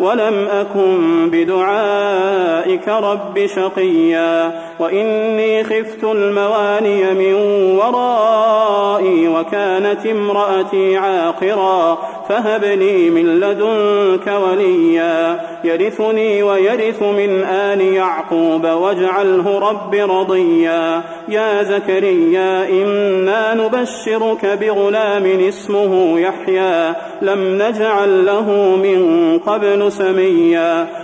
ولم أكن بدعائك رب شقيا وإني خفت المواني من ورائي وكانت امرأتي عاقرا فهب لي من لدنك وليا. يرثني ويرث من آل يعقوب واجعله رب رضيا. يا زكريا إنا نبشرك بغلام اسمه يحيى. لم نجعل له من قبل سميا.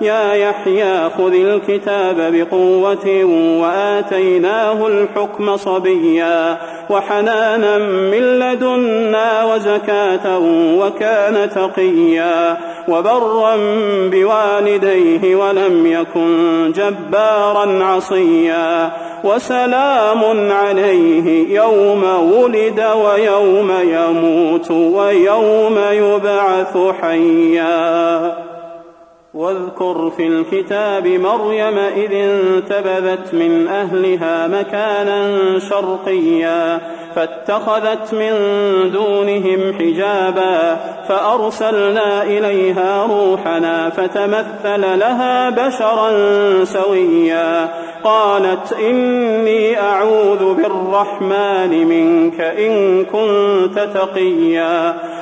يا يحيى خذ الكتاب بقوة وآتيناه الحكم صبيا وحنانا من لدنا وزكاة وكان تقيا وبرا بوالديه ولم يكن جبارا عصيا وسلام عليه يوم ولد ويوم يموت ويوم يبعث حيا واذكر في الكتاب مريم إذ انتبذت من أهلها مكانا شرقيا فاتخذت من دونهم حجابا فأرسلنا إليها روحنا فتمثل لها بشرا سويا قالت إني أعوذ بالرحمن منك إن كنت تقيا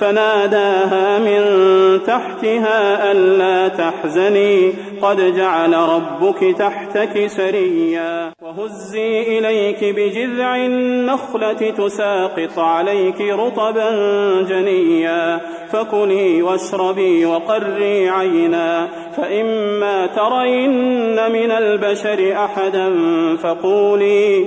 فناداها من تحتها ألا تحزني. قد جعل ربك تحتك سريا. وهزي إليك بجذع النخلة تساقط عليك رطبا جنيا. فكلي واشربي وقري عينا. فإما ترين من البشر أحدا فقولي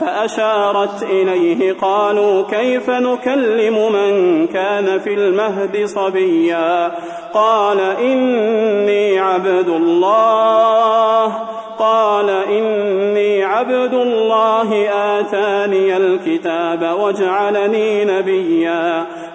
فأشارت إليه قالوا كيف نكلم من كان في المهد صبيا؟ قال إني عبد الله. قال إني عبد الله آتاني الكتاب وجعلني نبيا.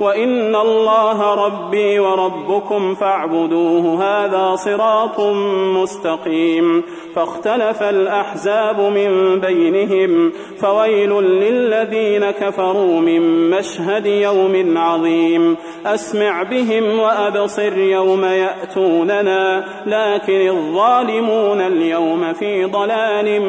وإن الله ربي وربكم فاعبدوه هذا صراط مستقيم. فاختلف الأحزاب من بينهم فويل للذين كفروا من مشهد يوم عظيم. أسمع بهم وأبصر يوم يأتوننا لكن الظالمون اليوم في ضلال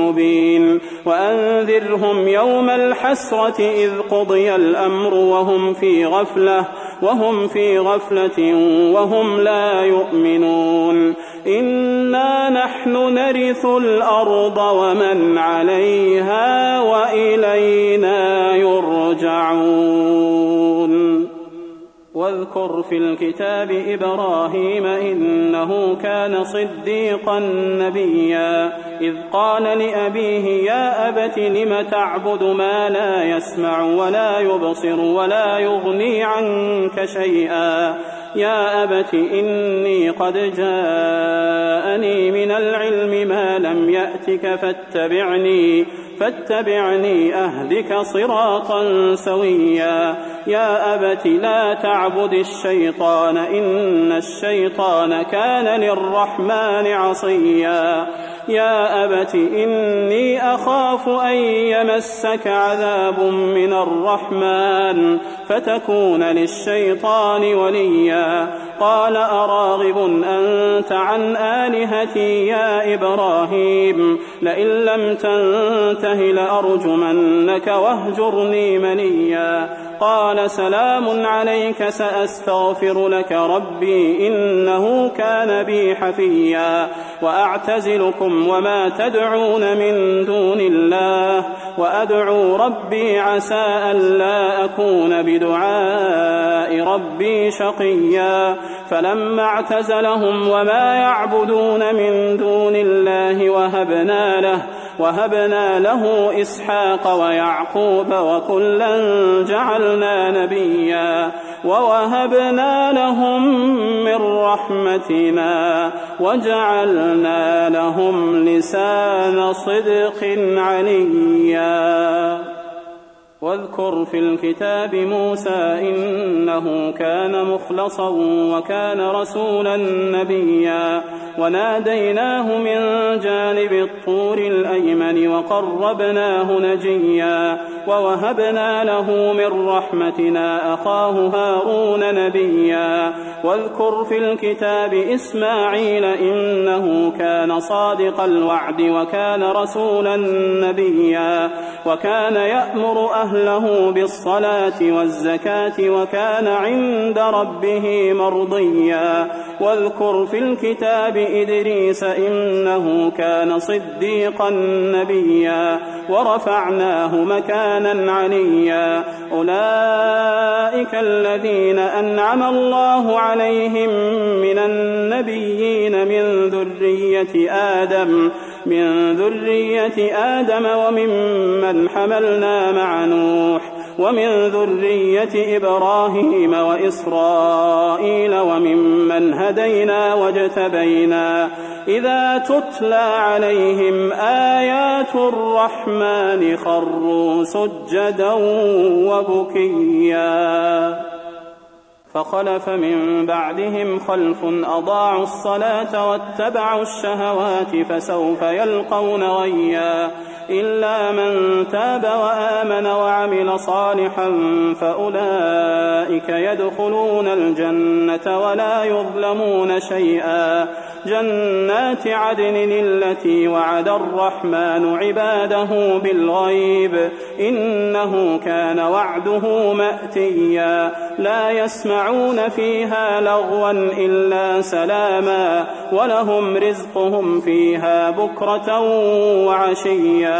مبين. وأنذرهم يوم الحسرة إذ قضي الأمر وهم في غفلة وهم في غفلة وهم لا يؤمنون. إنا نحن نرث الأرض ومن عليها وإلينا يرجعون. واذكر في الكتاب إبراهيم إنه كان صديقا نبيا. إذ قال لأبيه يا أبت لم تعبد ما لا يسمع ولا يبصر ولا يغني عنك شيئا؟ يا أبت إني قد جاءني من العلم ما لم يأتك فاتبعني. فاتبعني أهدك صراطا سويا. يا أبت لا تعبد الشيطان إن الشيطان كان للرحمن عصيا. يا أبت إني أخاف أن يمسك عذاب من الرحمن فتكون للشيطان وليا. قال أراغب أنت عن آلهتي يا إبراهيم؟ لئن لم تنته لأرجمنك واهجرني منيا. قال سلام عليك سأستغفر لك ربي إنه كان بي حفيا. وأعتزلكم وما تدعون من دون الله وأدعو ربي عسى ألا أكون بدعاء ربي شقيا فلما اعتزلهم وما يعبدون من دون الله وهبنا له وهبنا له إسحاق ويعقوب وكلا جعلنا نبيا ووهبنا لهم من رحمتنا وجعلنا لهم لسان صدق عليا. واذكر في الكتاب موسى إنه كان مخلصا وكان رسولا نبيا. وناديناه من جانب الطور الأيمن وقربناه نجيا. ووهبنا له من رحمتنا أخاه هارون نبيا. واذكر في الكتاب إسماعيل إنه كان صادق الوعد وكان رسولا نبيا. وكان يأمر أهله بالصلاة والزكاة وكان عند ربه مرضيا. واذكر في الكتاب إدريس إنه كان صديقا نبيا. ورفعناه مكانا عليا. أولئك الذين أنعم الله عليهم من النبيين من ذرية آدم. من ذرية آدم وممن حملنا مع نوح ومن ذرية إبراهيم وإسرائيل وممن هدينا واجتبينا. إذا تتلى عليهم آيات الرحمن خروا سجدا وبكيا. فخلف من بعدهم خلف أضاعوا الصلاة واتبعوا الشهوات فسوف يلقون غيا. إلا من تاب وآمن وعمل صالحا فأولئك يدخلون الجنة ولا يظلمون شيئا. جنات عدن التي وعد الرحمن عباده بالغيب. إنه كان وعده مأتيا. لا يسمعون فيها لغوا إلا سلاما. ولهم رزقهم فيها بكرة وعشيا.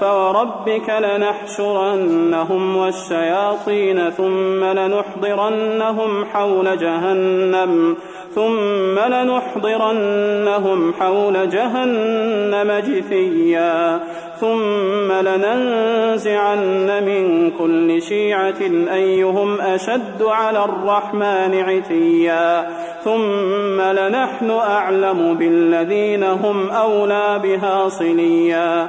فوربك لنحشرنهم والشياطين ثم لنحضرنهم حول جهنم ثم لنحضرنهم حول جهنم جثيا ثم لننزعن من كل شيعة أيهم أشد على الرحمن عتيا ثم لنحن أعلم بالذين هم أولى بها صليا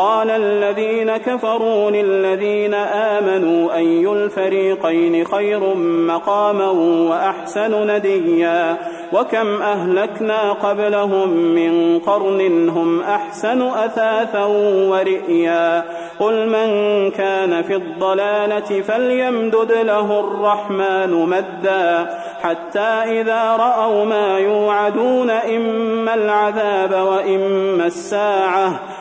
قال الذين كفروا للذين آمنوا أي الفريقين خير مقاما وأحسن نديا وكم أهلكنا قبلهم من قرن هم أحسن أثاثا ورئيا قل من كان في الضلالة فليمدد له الرحمن مدا حتى إذا رأوا ما يوعدون إما العذاب وإما الساعة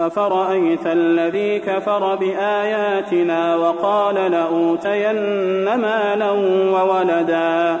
أفرأيت الذي كفر بآياتنا وقال لأوتين مالا وولدا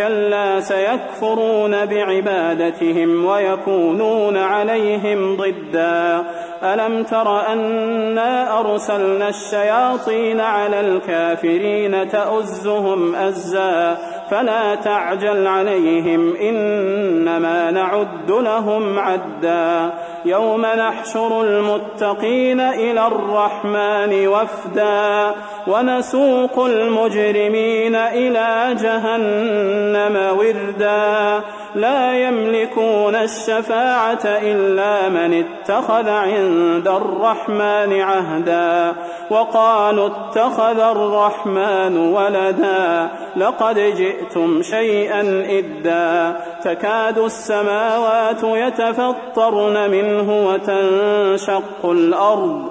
كلا سيكفرون بعبادتهم ويكونون عليهم ضدا. ألم تر أنا أرسلنا الشياطين على الكافرين تؤزهم أزا؟ فلا تعجل عليهم إنما نعد لهم عدا. يوم نحشر المتقين إلى الرحمن وفدا ونسوق المجرمين إلى جهنم وردا لا يملكون الشفاعة إلا من اتخذ عند الرحمن عهدا وقالوا اتخذ الرحمن ولدا لقد جئتم شيئا إدا تكاد السماوات يتفطرن منه وتنشق الأرض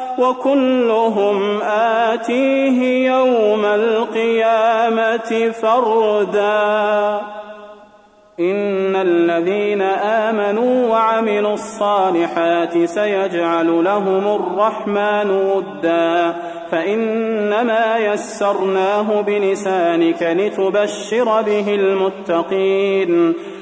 وكلهم آتيه يوم القيامة فردا. إن الذين آمنوا وعملوا الصالحات سيجعل لهم الرحمن ودا. فإنما يسرناه بلسانك لتبشر به المتقين.